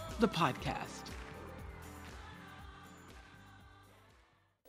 the podcast.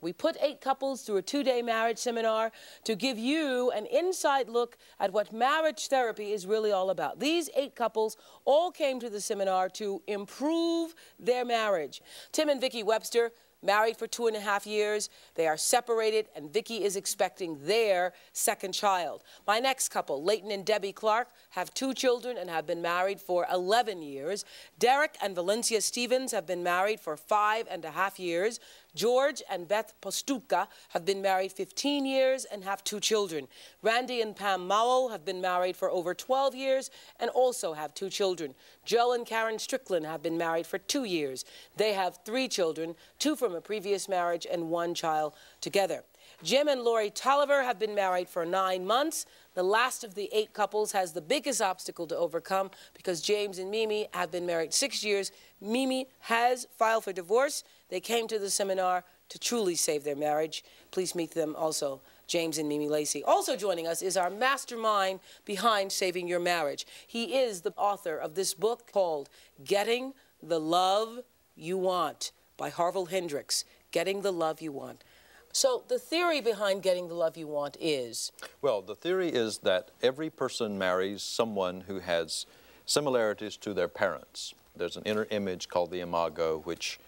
We put eight couples through a two day marriage seminar to give you an inside look at what marriage therapy is really all about. These eight couples all came to the seminar to improve their marriage. Tim and Vicki Webster, married for two and a half years, they are separated, and Vicki is expecting their second child. My next couple, Leighton and Debbie Clark, have two children and have been married for 11 years. Derek and Valencia Stevens have been married for five and a half years. George and Beth Postuka have been married 15 years and have two children. Randy and Pam Mowell have been married for over 12 years and also have two children. Joe and Karen Strickland have been married for two years. They have three children, two from a previous marriage and one child together. Jim and Lori Tolliver have been married for nine months. The last of the eight couples has the biggest obstacle to overcome because James and Mimi have been married six years. Mimi has filed for divorce. They came to the seminar to truly save their marriage. Please meet them also, James and Mimi Lacey. Also joining us is our mastermind behind saving your marriage. He is the author of this book called Getting the Love You Want by Harville Hendrix. Getting the Love You Want. So, the theory behind getting the love you want is Well, the theory is that every person marries someone who has similarities to their parents. There's an inner image called the imago, which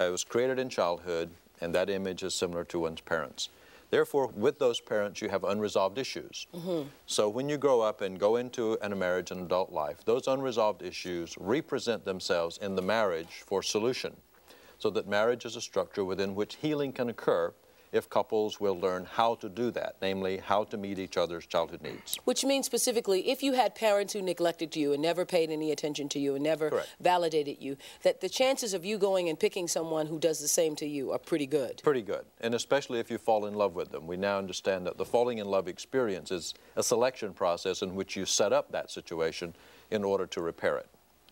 uh, was created in childhood, and that image is similar to one's parents. Therefore, with those parents, you have unresolved issues. So when you grow up and go into an, a marriage and adult life, those unresolved issues represent themselves in the marriage for solution. So that marriage is a structure within which healing can occur if couples will learn how to do that, namely how to meet each other's childhood needs. Which means specifically, if you had parents who neglected you and never paid any attention to you and never Correct. validated you, that the chances of you going and picking someone who does the same to you are pretty good. Pretty good, and especially if you fall in love with them. We now understand that the falling in love experience is a selection process in which you set up that situation in order to repair it.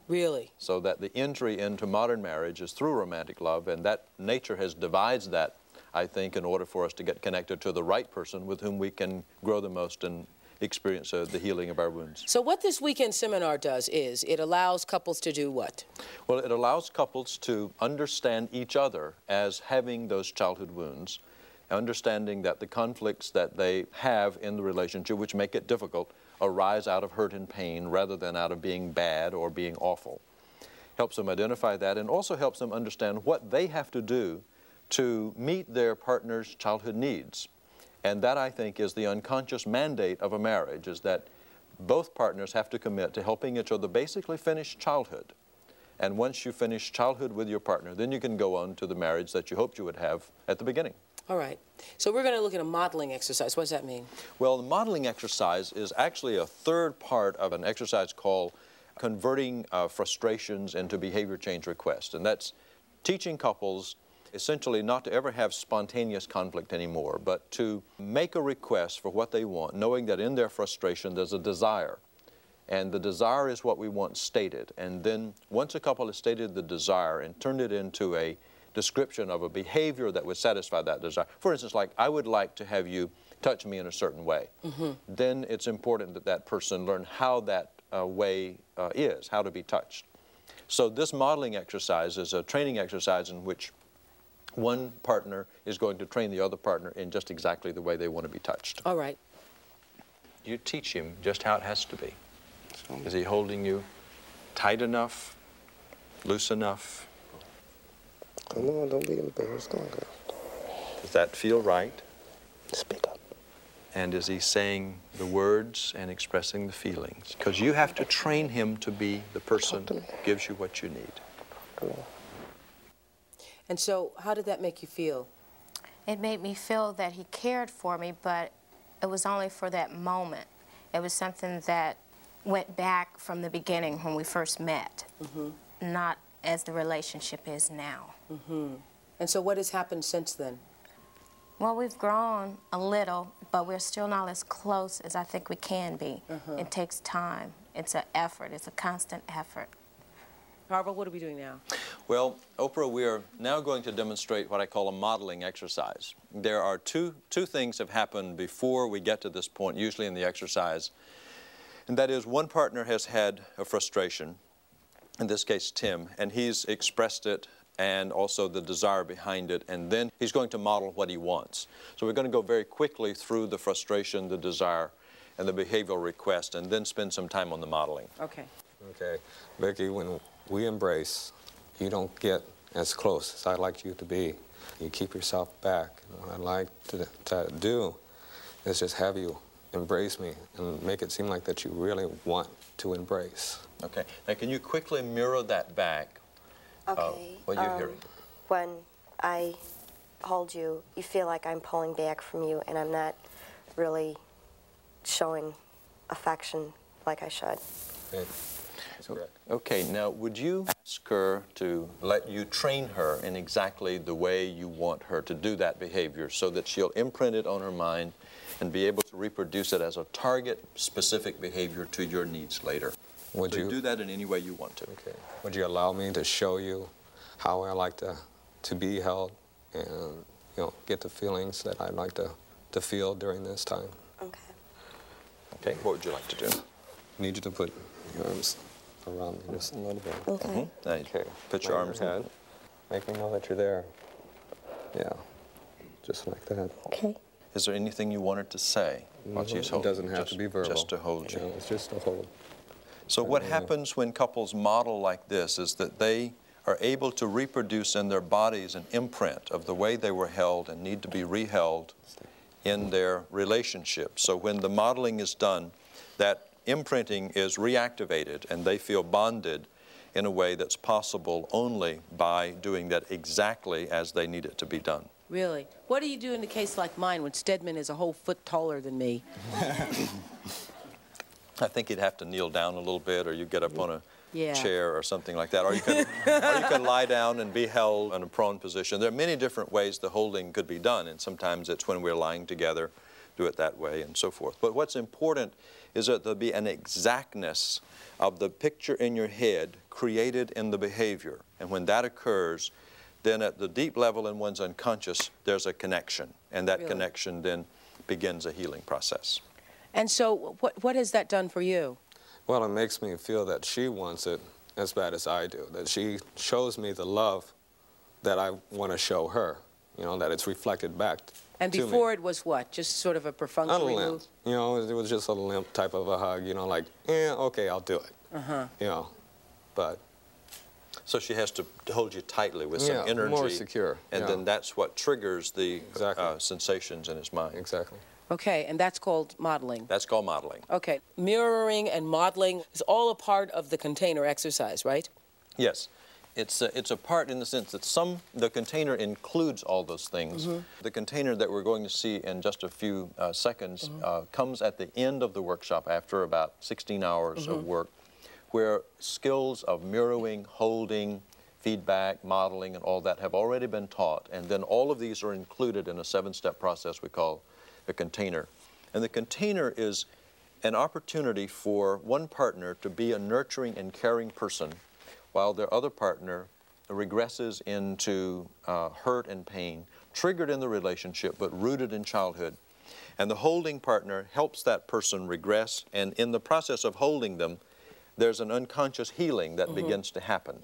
Really. So that the entry into modern marriage is through romantic love, and that nature has divides that, I think, in order for us to get connected to the right person with whom we can grow the most and experience uh, the healing of our wounds. So, what this weekend seminar does is it allows couples to do what? Well, it allows couples to understand each other as having those childhood wounds, understanding that the conflicts that they have in the relationship, which make it difficult, arise out of hurt and pain rather than out of being bad or being awful. Helps them identify that and also helps them understand what they have to do to meet their partner's childhood needs. And that, I think, is the unconscious mandate of a marriage, is that both partners have to commit to helping each other basically finish childhood. And once you finish childhood with your partner, then you can go on to the marriage that you hoped you would have at the beginning. All right. So, we're going to look at a modeling exercise. What does that mean? Well, the modeling exercise is actually a third part of an exercise called converting uh, frustrations into behavior change requests. And that's teaching couples essentially not to ever have spontaneous conflict anymore, but to make a request for what they want, knowing that in their frustration there's a desire. And the desire is what we want stated. And then once a couple has stated the desire and turned it into a description of a behavior that would satisfy that desire. For instance, like, I would like to have you touch me in a certain way. Then it's important that that person learn how that uh, way uh, is, how to be touched. So this modeling exercise is a training exercise in which one partner is going to train the other partner in just exactly the way they want to be touched. All right. You teach him just how it has to be. Is he holding you tight enough, loose enough? Come on, don't be embarrassed. Come on, girl. Does that feel right? Speak up. And is he saying the words and expressing the feelings? Because you have to train him to be the person who gives you what you need. And so, how did that make you feel? It made me feel that he cared for me, but it was only for that moment. It was something that went back from the beginning when we first met, mm-hmm. not as the relationship is now. Mm-hmm. And so, what has happened since then? Well, we've grown a little, but we're still not as close as I think we can be. Uh-huh. It takes time. It's an effort. It's a constant effort. Barbara, what are we doing now? Well, Oprah, we are now going to demonstrate what I call a modeling exercise. There are two, two things have happened before we get to this point, usually in the exercise. And that is one partner has had a frustration, in this case Tim, and he's expressed it and also the desire behind it, and then he's going to model what he wants. So we're going to go very quickly through the frustration, the desire, and the behavioral request, and then spend some time on the modeling. Okay. Okay, Becky, when we embrace, you don't get as close as I'd like you to be. You keep yourself back. And what I'd like to, to do is just have you embrace me and make it seem like that you really want to embrace. Okay. Now, can you quickly mirror that back? uh, Okay. what you're um, hearing? When I hold you, you feel like I'm pulling back from you and I'm not really showing affection like I should. Okay. That's correct. Okay, now would you ask her to let you train her in exactly the way you want her to do that behavior so that she'll imprint it on her mind and be able to reproduce it as a target specific behavior to your needs later? Would so you do that in any way you want to. Okay. Would you allow me to show you how I like to, to be held and you know get the feelings that I'd like to, to feel during this time? Okay. Okay, what would you like to do? I need you to put your arms around me just a little bit. Okay. Uh-huh. Now, Okay. Put your arms head. Make me know that you're there. Yeah. Just like that. Okay. Is there anything you wanted to say while she's It holding doesn't have just, to be verbal. Just to hold you. know, it's just a hold. So what Yeah. happens when couples model like this is that they are able to reproduce in their bodies an imprint of the way they were held and need to be reheld in their relationship. So when the modeling is done, that imprinting is reactivated and they feel bonded in a way that's possible only by doing that exactly as they need it to be done. Really? What do you do in a case like mine when Stedman is a whole foot taller than me? I think you'd have to kneel down a little bit, or you get up on a Yeah. chair or something like that, or you can, or you can lie down and be held in a prone position. There are many different ways the holding could be done, and sometimes it's when we're lying together, do it that way, and so forth. But what's important is that there be an exactness of the picture in your head created in the behavior, and when that occurs, then at the deep level in one's unconscious, there's a connection, and that Really? connection then begins a healing process. And so, what, what has that done for you? Well, it makes me feel that she wants it as bad as I do. That she shows me the love that I want to show her. You know, that it's reflected back And to me. before it was what? Just sort of a a perfunctory limp. move? You know, it was just a limp type of a hug. You know, like, yeah, okay, I'll do it. Uh-huh. You know, but So she has to hold you tightly with some Yeah, energy. more secure, And yeah. then that's what triggers the Exactly. uh, sensations in his mind. exactly. Okay, and that's called modeling. That's called modeling. Okay, mirroring and modeling is all a part of the container exercise, right? Yes. It's a, it's a part in the sense that some the container includes all those things. The container that we're going to see in just a few uh, seconds uh, comes at the end of the workshop after about 16 hours of work, where skills of mirroring, holding, feedback, modeling, and all that have already been taught, and then all of these are included in a seven-step process we call a container. And the container is an opportunity for one partner to be a nurturing and caring person while their other partner regresses into uh, hurt and pain, triggered in the relationship but rooted in childhood. And the holding partner helps that person regress, and in the process of holding them, there's an unconscious healing that begins to happen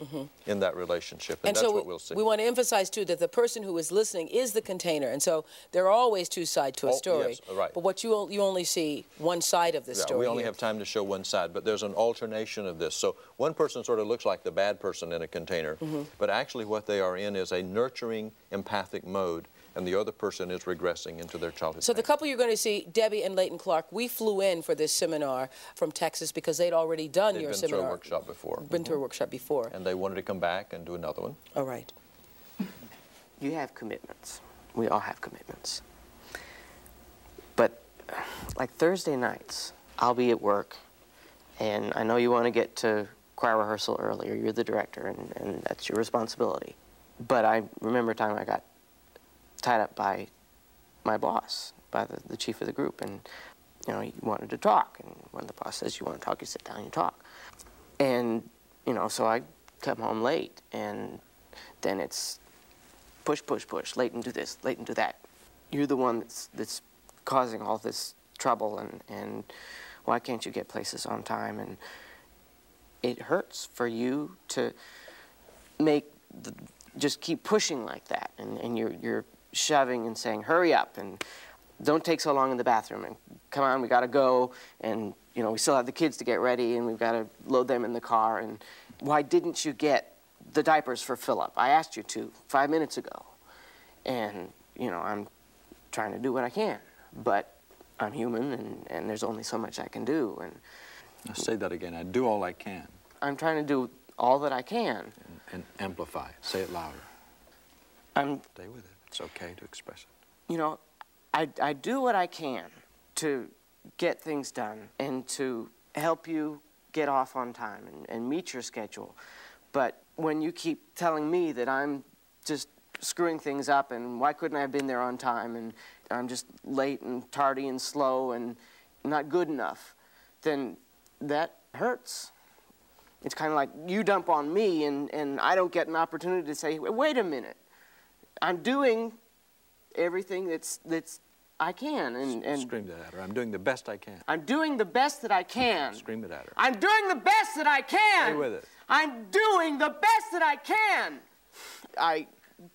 in that relationship, and, that's so what we, we'll see. we want to emphasize too that the person who is listening is the container, and so there are always two sides to a Oh, story. yes, right. But what you you only see one side of the Yeah, story. we only here. have time to show one side, but there's an alternation of this. So one person sort of looks like the bad person in a container, Mm-hmm. but actually what they are in is a nurturing, empathic mode and the other person is regressing into their childhood. So the couple you're going to see, Debbie and Leighton Clark, we flew in for this seminar from Texas because they'd already done They'd your been seminar. through a workshop before. Been to a Mhm. workshop before. And they wanted to come back and do another one. All right. You have commitments. We all have commitments. But like Thursday nights, I'll be at work, and I know you want to get to choir rehearsal earlier. You're the director, and, and that's your responsibility. But I remember a time I got tied up by my boss, by the, the chief of the group, and you know, he wanted to talk. And when the boss says you want to talk, you sit down and you talk. And you know, so I come home late, and then it's push, push, push. Leighton, do this. Leighton, do that. You're the one that's that's causing all this trouble, and and why can't you get places on time? And it hurts for you to make the, just keep pushing like that, and and you're you're shoving and saying, hurry up, and don't take so long in the bathroom, and come on, we got to go, and you know we still have the kids to get ready, and we've got to load them in the car, and why didn't you get the diapers for Philip? I asked you to five minutes ago, and you know I'm trying to do what I can, but I'm human, and, and there's only so much I can do, and Now say that again. I do all I can. I'm trying to do all that I can. And, and amplify. Say it louder. I'm, Stay with it. It's okay to express it. you know, I, I do what I can to get things done and to help you get off on time and, and meet your schedule. But when you keep telling me that I'm just screwing things up and why couldn't I have been there on time and I'm just late and tardy and slow and not good enough, then that hurts. It's kind of like you dump on me and, and I don't get an opportunity to say, wait a minute. I'm doing everything that's, that's I can. And, and Scream that at her. I'm doing the best I can. I'm doing the best that I can. Scream it at her. I'm doing the best that I can. Stay with it. I'm doing the best that I can. I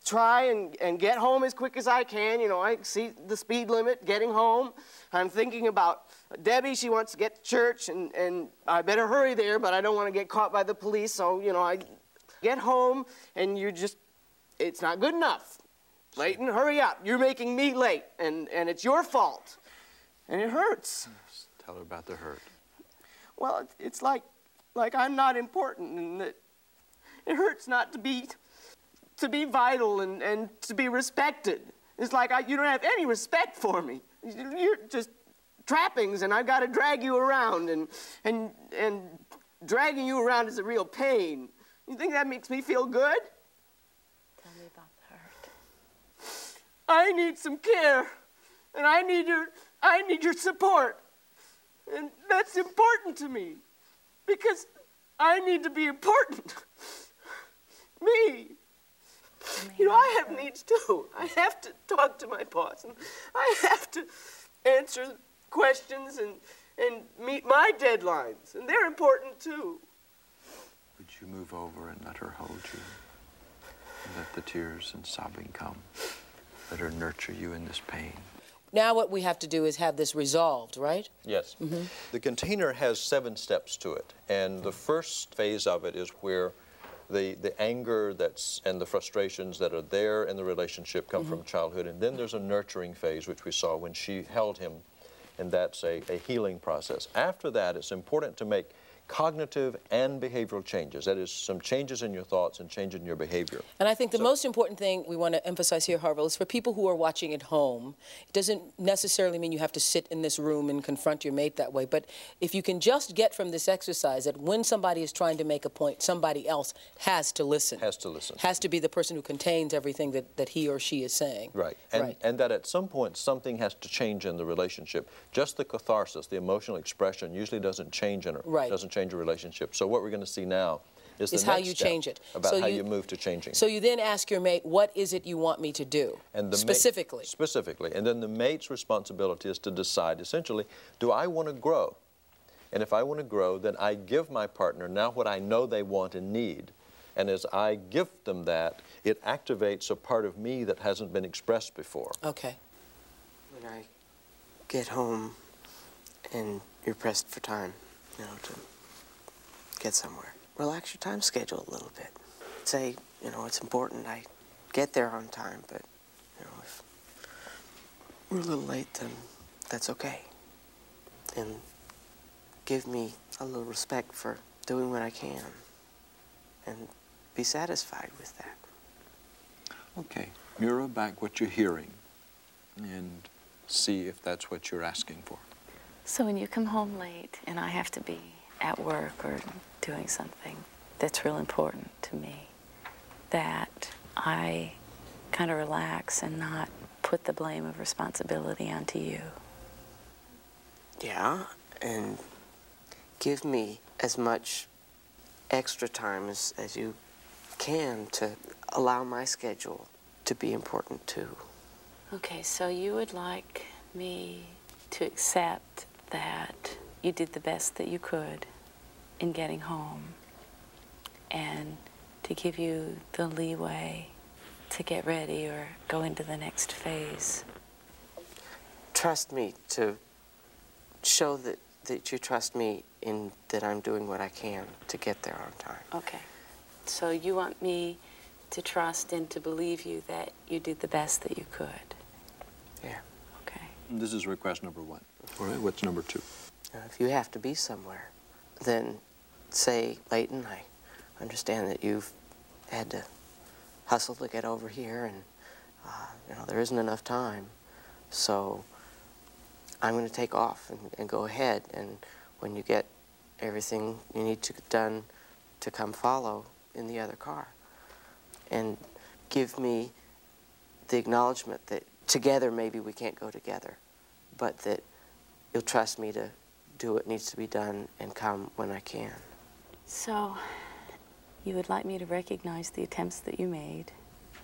try and, and get home as quick as I can. You know, I see the speed limit getting home. I'm thinking about Debbie, she wants to get to church, and, and I better hurry there, but I don't want to get caught by the police. So, you know, I get home, and you're just, it's not good enough. Leighton, hurry up. You're making me late, and, and it's your fault. And it hurts. Tell her about the hurt. Well, it- it's like, like I'm not important, and that it hurts not to be, to be vital and, and to be respected. It's like I, you don't have any respect for me. You're just trappings, and I've got to drag you around, and and and dragging you around is a real pain. You think that makes me feel good? Tell me about the hurt. I need some care, and I need your I need your support, and that's important to me, because I need to be important. me. You know, I have needs too. I have to talk to my boss, and I have to answer questions and and meet my deadlines, and they're important too. Would you move over and let her hold you? And let the tears and sobbing come. Let her nurture you in this pain. Now what we have to do is have this resolved, right? Yes. Mm-hmm. The container has seven steps to it, and the first phase of it is where the, the anger that's and the frustrations that are there in the relationship come from mm-hmm. childhood, and then there's a nurturing phase, which we saw when she held him, and that's a, a healing process. After that, it's important to make cognitive and behavioral changes. That is, some changes in your thoughts and change in your behavior. And I think the most important thing we want to emphasize here, Harville, is for people who are watching at home. It doesn't necessarily mean you have to sit in this room and confront your mate that way. But if you can just get from this exercise that when somebody is trying to make a point, somebody else has to listen. Has to listen. Has to be the person who contains everything that, that he or she is saying. Right. And, right. and that at some point something has to change in the relationship. Just the catharsis, the emotional expression, usually doesn't change in a, Right. doesn't change a relationship. So what we're going to see now is the Is how you step change it. About So how you- you, move to changing. So you then ask your mate, what is it you want me to do? and the mate- Specifically. specifically. And then the mate's responsibility is to decide essentially, do I want to grow? And if I want to grow, then I give my partner now what I know they want and need. And as I give them that, it activates a part of me that hasn't been expressed before. Okay. When I get home and you're pressed for time, you know, to get somewhere, relax your time schedule a little bit. Say, you know, it's important I get there on time, but, you know, if we're a little late, then that's okay. And give me a little respect for doing what I can. And be satisfied with that. Okay, mirror back what you're hearing and see if that's what you're asking for. So when you come home late and I have to be at work or doing something that's real important to me, that I kind of relax and not put the blame of responsibility onto you. Yeah, and give me as much extra time as, as you can to allow my schedule to be important too. Okay, so you would like me to accept that you did the best that you could in getting home and to give you the leeway to get ready or go into the next phase. Trust me to show that, that you trust me in that I'm doing what I can to get there on time. Okay. So you want me to trust and to believe you that you did the best that you could. Yeah. Okay. This is request number one. All right, what's number two? Now, if you have to be somewhere, then say, Leighton, I understand that you've had to hustle to get over here, and uh, you know there isn't enough time. So I'm going to take off and, and go ahead. And when you get everything you need to done, to come follow in the other car, and give me the acknowledgement that together maybe we can't go together, but that you'll trust me to do what needs to be done and come when I can. So you would like me to recognize the attempts that you made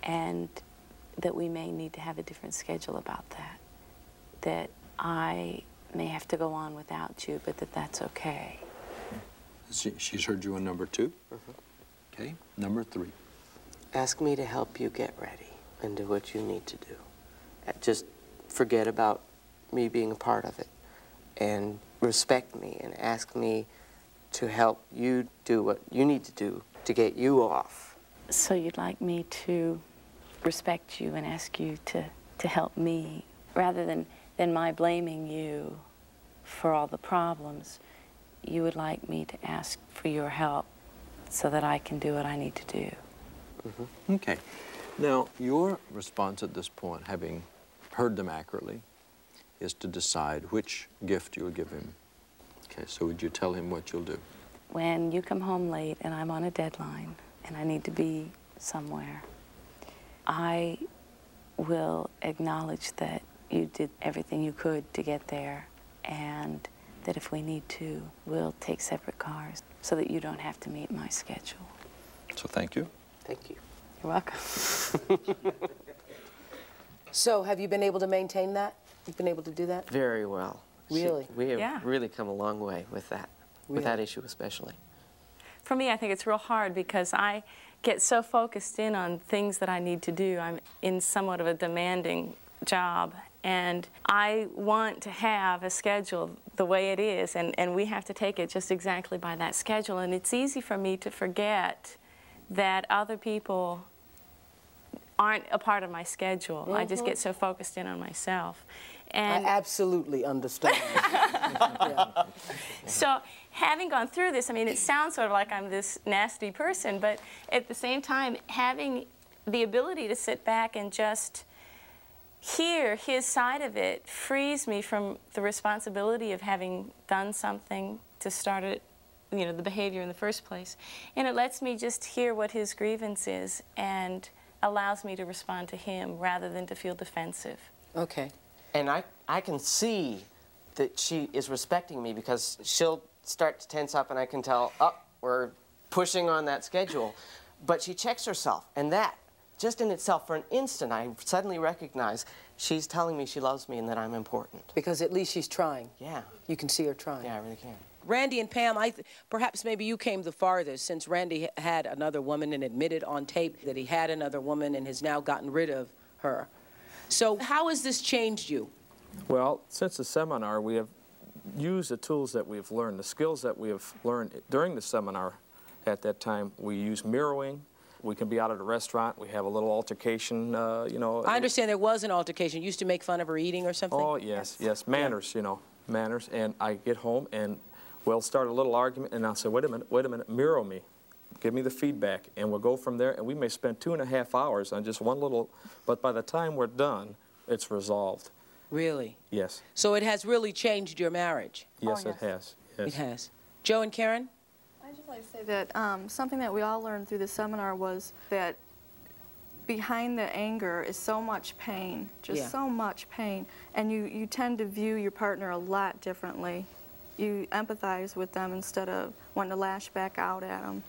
and that we may need to have a different schedule about that. That I may have to go on without you, but that that's okay. She, she's heard you on number 2 Okay, number three. Ask me to help you get ready and do what you need to do. Uh, Just forget about me being a part of it and respect me and ask me to help you do what you need to do to get you off. So you'd like me to respect you and ask you to, to help me rather than, than my blaming you for all the problems, you would like me to ask for your help so that I can do what I need to do. Mm-hmm. Okay. Now, your response at this point, having heard them accurately, is to decide which gift you'll give him. Okay, so would you tell him what you'll do? When you come home late and I'm on a deadline and I need to be somewhere, I will acknowledge that you did everything you could to get there and that if we need to, we'll take separate cars so that you don't have to meet my schedule. So thank you. Thank you. You're welcome. So have you been able to maintain that? You've been able to do that? Very well. She- Really? we have Yeah. really come a long way with that, with that issue especially. For me, I think it's real hard because I get so focused in on things that I need to do. I'm in somewhat of a demanding job, and I want to have a schedule the way it is, and, and we have to take it just exactly by that schedule. And it's easy for me to forget that other people aren't a part of my schedule. I just mm-hmm. get so focused in on myself. And I absolutely understand. So, having gone through this, I mean, it sounds sort of like I'm this nasty person, but at the same time, having the ability to sit back and just hear his side of it frees me from the responsibility of having done something to start it, you know, the behavior in the first place. And it lets me just hear what his grievance is and allows me to respond to him rather than to feel defensive. okay. And I, I can see that she is respecting me because she'll start to tense up and I can tell, oh, we're pushing on that schedule. But she checks herself, and that, just in itself, for an instant, I suddenly recognize she's telling me she loves me and that I'm important. Because at least she's trying. Yeah. You can see her trying. Yeah, I really can. Randy and Pam, I th- perhaps maybe you came the farthest since Randy had another woman and admitted on tape that he had another woman and has now gotten rid of her. So how has this changed you? Well, since the seminar, we have used the tools that we've learned, the skills that we have learned during the seminar at that time. We use mirroring, We can be out at a restaurant. We have a little altercation, uh, you know. I understand there was an altercation. You used to make fun of her eating or something? Oh, yes, yes, manners, you know, manners. And I get home and we'll start a little argument and I'll say, wait a minute, wait a minute, mirror me. Give me the feedback. And we'll go from there and we may spend two and a half hours on just one little, but by the time we're done, it's resolved. Really? Yes, So it has really changed your marriage? yes, it has. It has. Joe and Karen? I'd just like to say that um, something that we all learned through the seminar was that behind the anger is so much pain, just Yeah. so much pain, and you, you tend to view your partner a lot differently. You empathize with them instead of wanting to lash back out at them.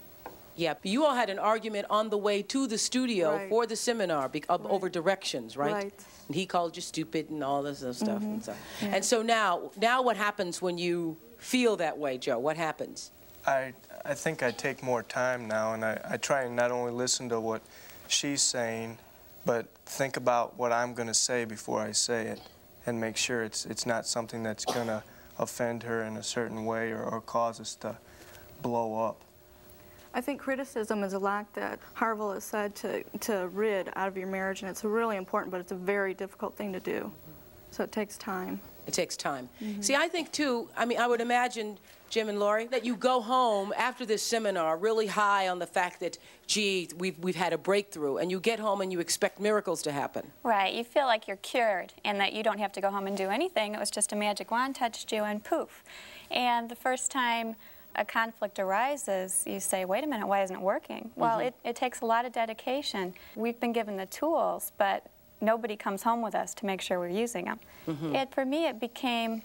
Yeah, but you all had an argument on the way to the studio Right. for the seminar bec- of, over directions, right? Right. And he called you stupid and all this other stuff and Mhm. so. Yeah. And so now, now what happens when you feel that way, Joe? What happens? I, I think I take more time now, and I, I try and not only listen to what she's saying, but think about what I'm going to say before I say it, and make sure it's, it's not something that's going to offend her in a certain way or, or cause us to blow up. I think criticism is a lack that Harville has said to, to rid out of your marriage, and it's really important, but it's a very difficult thing to do. So it takes time. It takes time. Mhm. See, I think too, I mean, I would imagine, Jim and Laurie, that you go home after this seminar really high on the fact that, gee, we've, we've had a breakthrough, and you get home and you expect miracles to happen. Right, you feel like you're cured and that you don't have to go home and do anything. It was just a magic wand touched you and poof. And the first time a conflict arises, you say, wait a minute, why isn't it working? Well, Mhm. it, it takes a lot of dedication. We've been given the tools, but nobody comes home with us to make sure we're using them. Mhm. It, for me, it became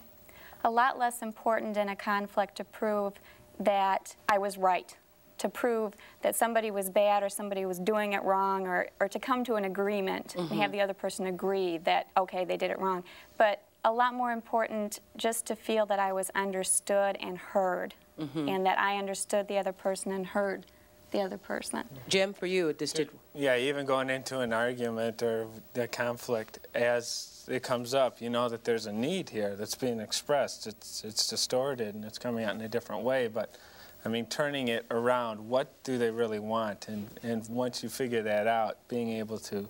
a lot less important in a conflict to prove that I was right, to prove that somebody was bad or somebody was doing it wrong, or, or to come to an agreement and Mhm. have the other person agree that, okay, they did it wrong. But a lot more important just to feel that I was understood and heard, Mhm. and that I understood the other person and heard the other person. Jim, for you, this did. Yeah, even going into an argument or the conflict as it comes up, you know that there's a need here that's being expressed. It's it's distorted and it's coming out in a different way. But I mean, turning it around, what do they really want? And and once you figure that out, being able to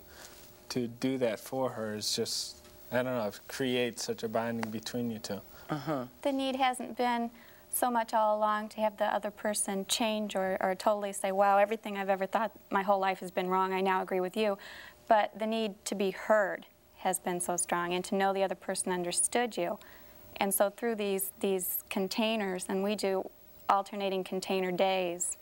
to do that for her is just I don't know, it creates such a bonding between you two. Uh-huh. The need hasn't been so much all along to have the other person change or, or totally say, wow, everything I've ever thought my whole life has been wrong, I now agree with you. But the need to be heard has been so strong and to know the other person understood you. And so through these, these containers, and we do alternating container days,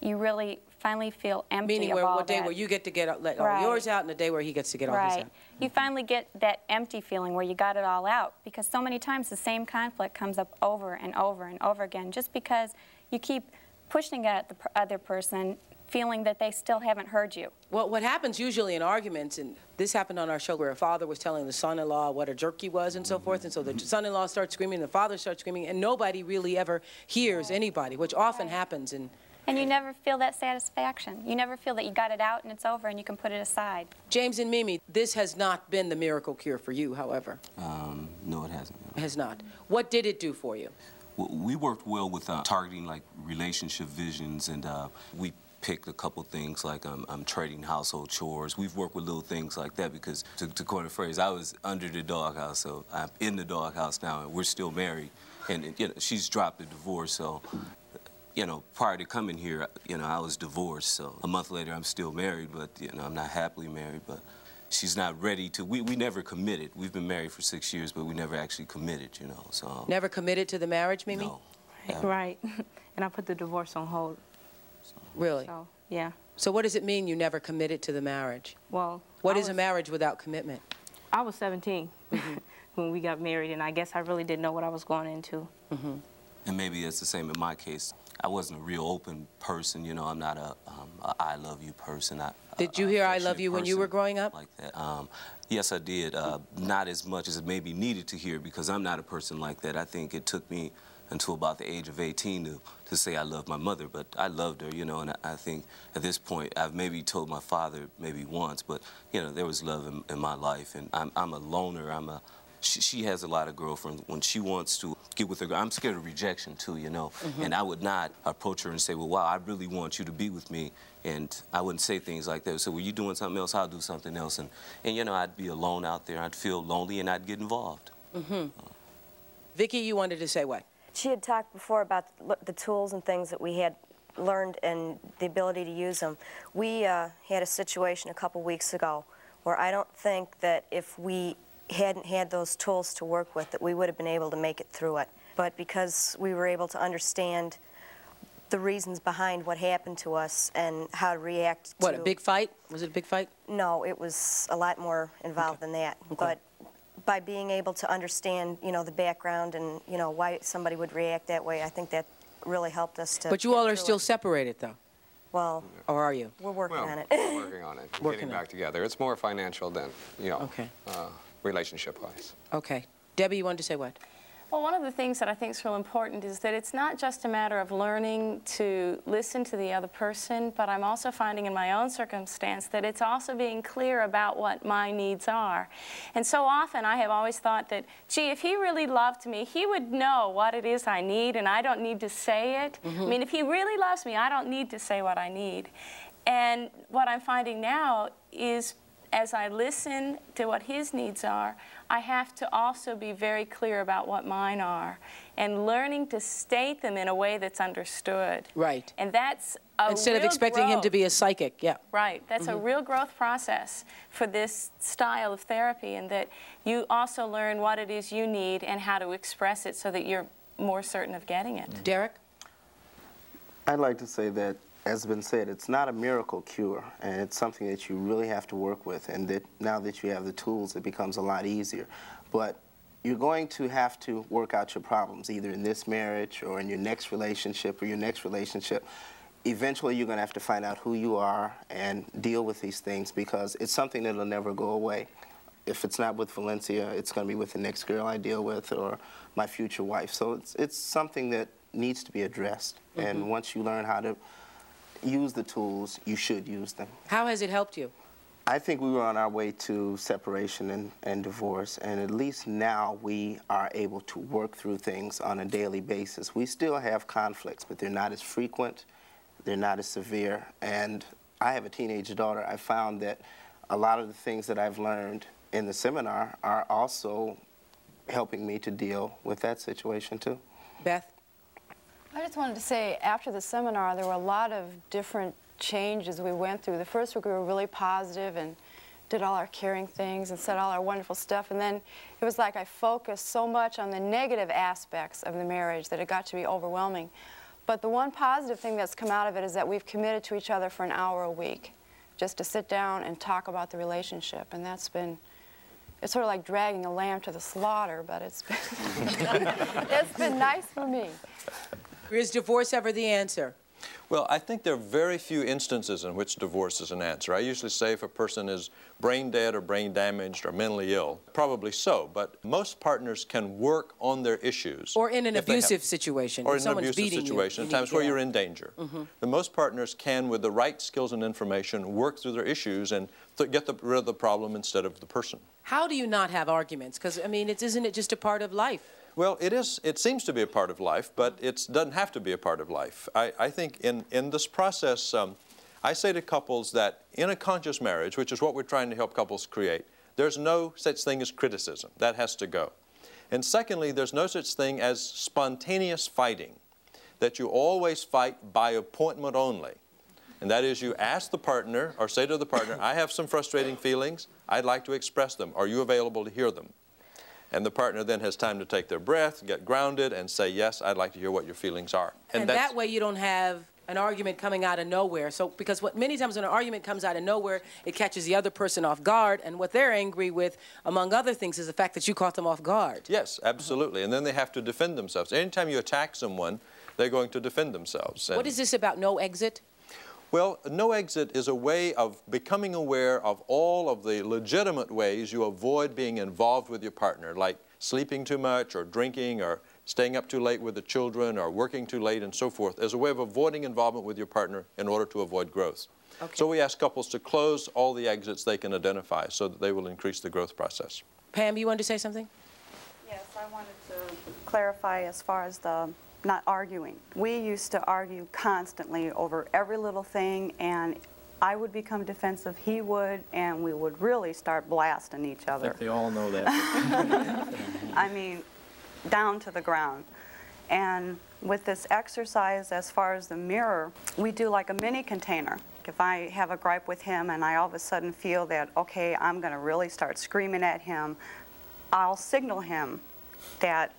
you really finally feel empty Meaning of where, all what day that. where you get to get uh, let all Right. yours out and a day where he gets to get all his out. Right. out. You finally get that empty feeling where you got it all out because so many times the same conflict comes up over and over and over again just because you keep pushing it at the other person feeling that they still haven't heard you. Well, what happens usually in arguments, and this happened on our show where a father was telling the son-in-law what a jerk he was and so mm-hmm. forth, and so the son-in-law starts screaming, the father starts screaming, and nobody really ever hears anybody, which often happens in And you never feel that satisfaction. You never feel that you got it out and it's over and you can put it aside. James and Mimi, this has not been the miracle cure for you, however. Um, no, it hasn't. It has not. What did it do for you? Well, we worked well with uh, targeting like relationship visions, and uh, we picked a couple things like um, um, trading household chores. We've worked with little things like that because, to, to coin a phrase, I was under the doghouse, so I'm in the doghouse now, and we're still married. And, and, you know, she's dropped the divorce, so you know, prior to coming here, you know, I was divorced. So a month later, I'm still married, but you know, I'm not happily married. But she's not ready to. We, we never committed. We've been married for six years, but we never actually committed. You know, so Never committed to the marriage, Mimi? No. Right. and I put the divorce on hold. Really? So, yeah. So what does it mean you never committed to the marriage? Well, What I is a marriage without commitment? I was 17 when we got married, and I guess I really didn't know what I was going into. Mm-hmm. and maybe it's the same in my case. I wasn't a real open person. You know, I'm not a, um, a I love you person. I, Did you hear I love you when you were growing up? like that. Um, yes, I did. Uh, not as much as it maybe needed to hear because I'm not a person like that. I think it took me until about the age of 18 to, to say I love my mother, but I loved her, you know, and I, I think at this point I've maybe told my father maybe once, but, you know, there was love in, in my life, and I'm, I'm a loner. I'm a, she, she has a lot of girlfriends. When she wants to get with her. I'm scared of rejection too, you know. Mhm. And I would not approach her and say, well, wow, I really want you to be with me. And I wouldn't say things like that. So, were you doing something else? I'll do something else. And, and you know, I'd be alone out there. I'd feel lonely and I'd get involved. Mm-hmm. Vicki, you wanted to say what? She had talked before about the- the tools and things that we had learned and the ability to use them. We uh, had a situation a couple weeks ago where I don't think that if we hadn't had those tools to work with that we would have been able to make it through it. But because we were able to understand the reasons behind what happened to us and how to react What, to a big fight? Was it a big fight? no, it was a lot more involved than that. But by being able to understand, you know, the background and, you know, why somebody would react that way, I think that really helped us to. But you all are still it. separated, though. Well, Or are you? we're working Well, on it. we're working on it, Working getting on back together. It's more financial than, you know, Okay. uh, relationship-wise. Okay. Debbie, you wanted to say what? Well, one of the things that I think is real important is that it's not just a matter of learning to listen to the other person, but I'm also finding in my own circumstance that it's also being clear about what my needs are. And so often I have always thought that, gee, if he really loved me, he would know what it is I need, and I don't need to say it. I Mhm. mean, if he really loves me, I don't need to say what I need. And what I'm finding now is as I listen to what his needs are, I have to also be very clear about what mine are and learning to state them in a way that's understood. Right. And that's a Instead of real expecting him to be a psychic, yeah. Right. That's a Mhm. real growth process for this style of therapy, and that you also learn what it is you need and how to express it so that you're more certain of getting it. Derek? I'd like to say that, as has been said, it's not a miracle cure, and it's something that you really have to work with. And that now that you have the tools, it becomes a lot easier. But you're going to have to work out your problems, either in this marriage or in your next relationship or your next relationship. Eventually, you're going to have to find out who you are and deal with these things because it's something that'll never go away. If it's not with Valencia, it's going to be with the next girl I deal with or my future wife. So it's, it's something that needs to be addressed. Mhm. And once you learn how to use the tools, you should use them. How has it helped you? I think we were on our way to separation and, and divorce, and at least now we are able to work through things on a daily basis. We still have conflicts, but they're not as frequent, they're not as severe. And I have a teenage daughter. I found that a lot of the things that I've learned in the seminar are also helping me to deal with that situation too. Beth? I just wanted to say, after the seminar, there were a lot of different changes we went through. The first week we were really positive and did all our caring things and said all our wonderful stuff. And then it was like I focused so much on the negative aspects of the marriage that it got to be overwhelming. But the one positive thing that's come out of it is that we've committed to each other for an hour a week, just to sit down and talk about the relationship. And that's been, it's sort of like dragging a lamb to the slaughter, but it's been, it's been nice for me. Is divorce ever the answer? Well, I think there are very few instances in which divorce is an answer. I usually say if a person is brain dead or brain damaged or mentally ill, probably so, but most partners can work on their issues. Or in an if they have- abusive situation. Or in an someone's abusive situation, you at times where you're in danger. Mhm. The most partners can, with the right skills and information, work through their issues and th- get the, rid of the problem instead of the person. How do you not have arguments? Because, I mean, it's, isn't it just a part of life? Well, it is. It seems to be a part of life, but it doesn't have to be a part of life. I, I think in in this process, um, I say to couples that in a conscious marriage, which is what we're trying to help couples create, there's no such thing as criticism. That has to go. And secondly, there's no such thing as spontaneous fighting. That you always fight by appointment only. And that is, you ask the partner or say to the partner, I have some frustrating feelings. I'd like to express them. Are you available to hear them? And the partner then has time to take their breath, get grounded, and say, Yes, I'd like to hear what your feelings are. And, that's- that way you don't have an argument coming out of nowhere. So, because what many times when an argument comes out of nowhere, it catches the other person off guard, and what they're angry with, among other things, is the fact that you caught them off guard. Yes, absolutely. And then they have to defend themselves. Anytime you attack someone, they're going to defend themselves. What And- is this about no exit? Well, no exit is a way of becoming aware of all of the legitimate ways you avoid being involved with your partner, like sleeping too much or drinking or staying up too late with the children or working too late and so forth, as a way of avoiding involvement with your partner in order to avoid growth. So we ask couples to close all the exits they can identify so that they will increase the growth process. Pam, you wanted to say something? Yes, I wanted to clarify as far as the not arguing. We used to argue constantly over every little thing, and I would become defensive, he would, and we would really start blasting each I other. think they all know that. I mean, down to the ground. And with this exercise, as far as the mirror, we do like a mini container. If I have a gripe with him and I all of a sudden feel that, okay, I'm going to really start screaming at him, I'll signal him that,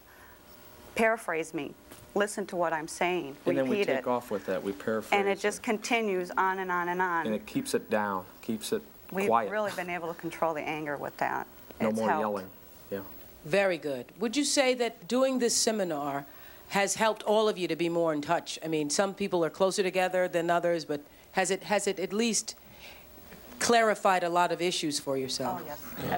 paraphrase me, listen to what I'm saying, and then we take it. off with that. We paraphrase. And it just continues on and on and on. and it keeps it down, keeps it We've quiet. really been able to control the anger with that. no It's more helped. yelling. Yeah. Very good. Would you say that doing this seminar has helped all of you to be more in touch? I mean, some people are closer together than others, but has it, has it at least clarified a lot of issues for yourself? Oh,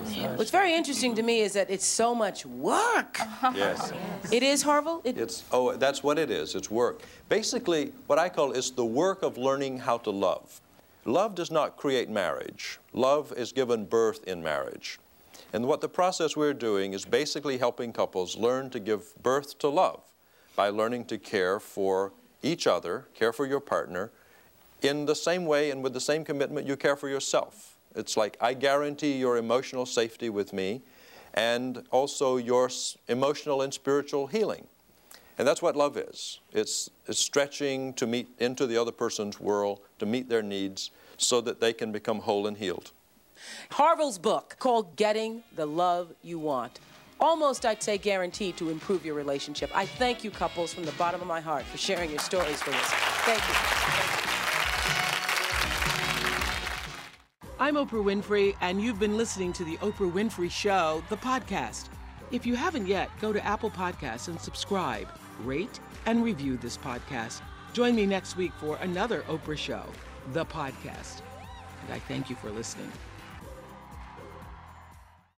yes. What's very interesting to me is that it's so much work. Yes. It is, Harville? It, It's, oh, that's what it is. It's work. Basically, what I call is the work of learning how to love. Love does not create marriage. Love is given birth in marriage. And what the process we're doing is basically helping couples learn to give birth to love by learning to care for each other, care for your partner, in the same way and with the same commitment you care for yourself. It's like, I guarantee your emotional safety with me and also your emotional and spiritual healing. And that's what love is. It's, it's stretching to meet into the other person's world, to meet their needs, so that they can become whole and healed. Harville's book called Getting the Love You Want. Almost, I'd say, guaranteed to improve your relationship. I thank you, couples, from the bottom of my heart for sharing your stories with us. Thank you. I'm Oprah Winfrey, and you've been listening to The Oprah Winfrey Show, the podcast. If you haven't yet, go to Apple Podcasts and subscribe, rate, and review this podcast. Join me next week for another Oprah Show, the podcast. And I thank you for listening.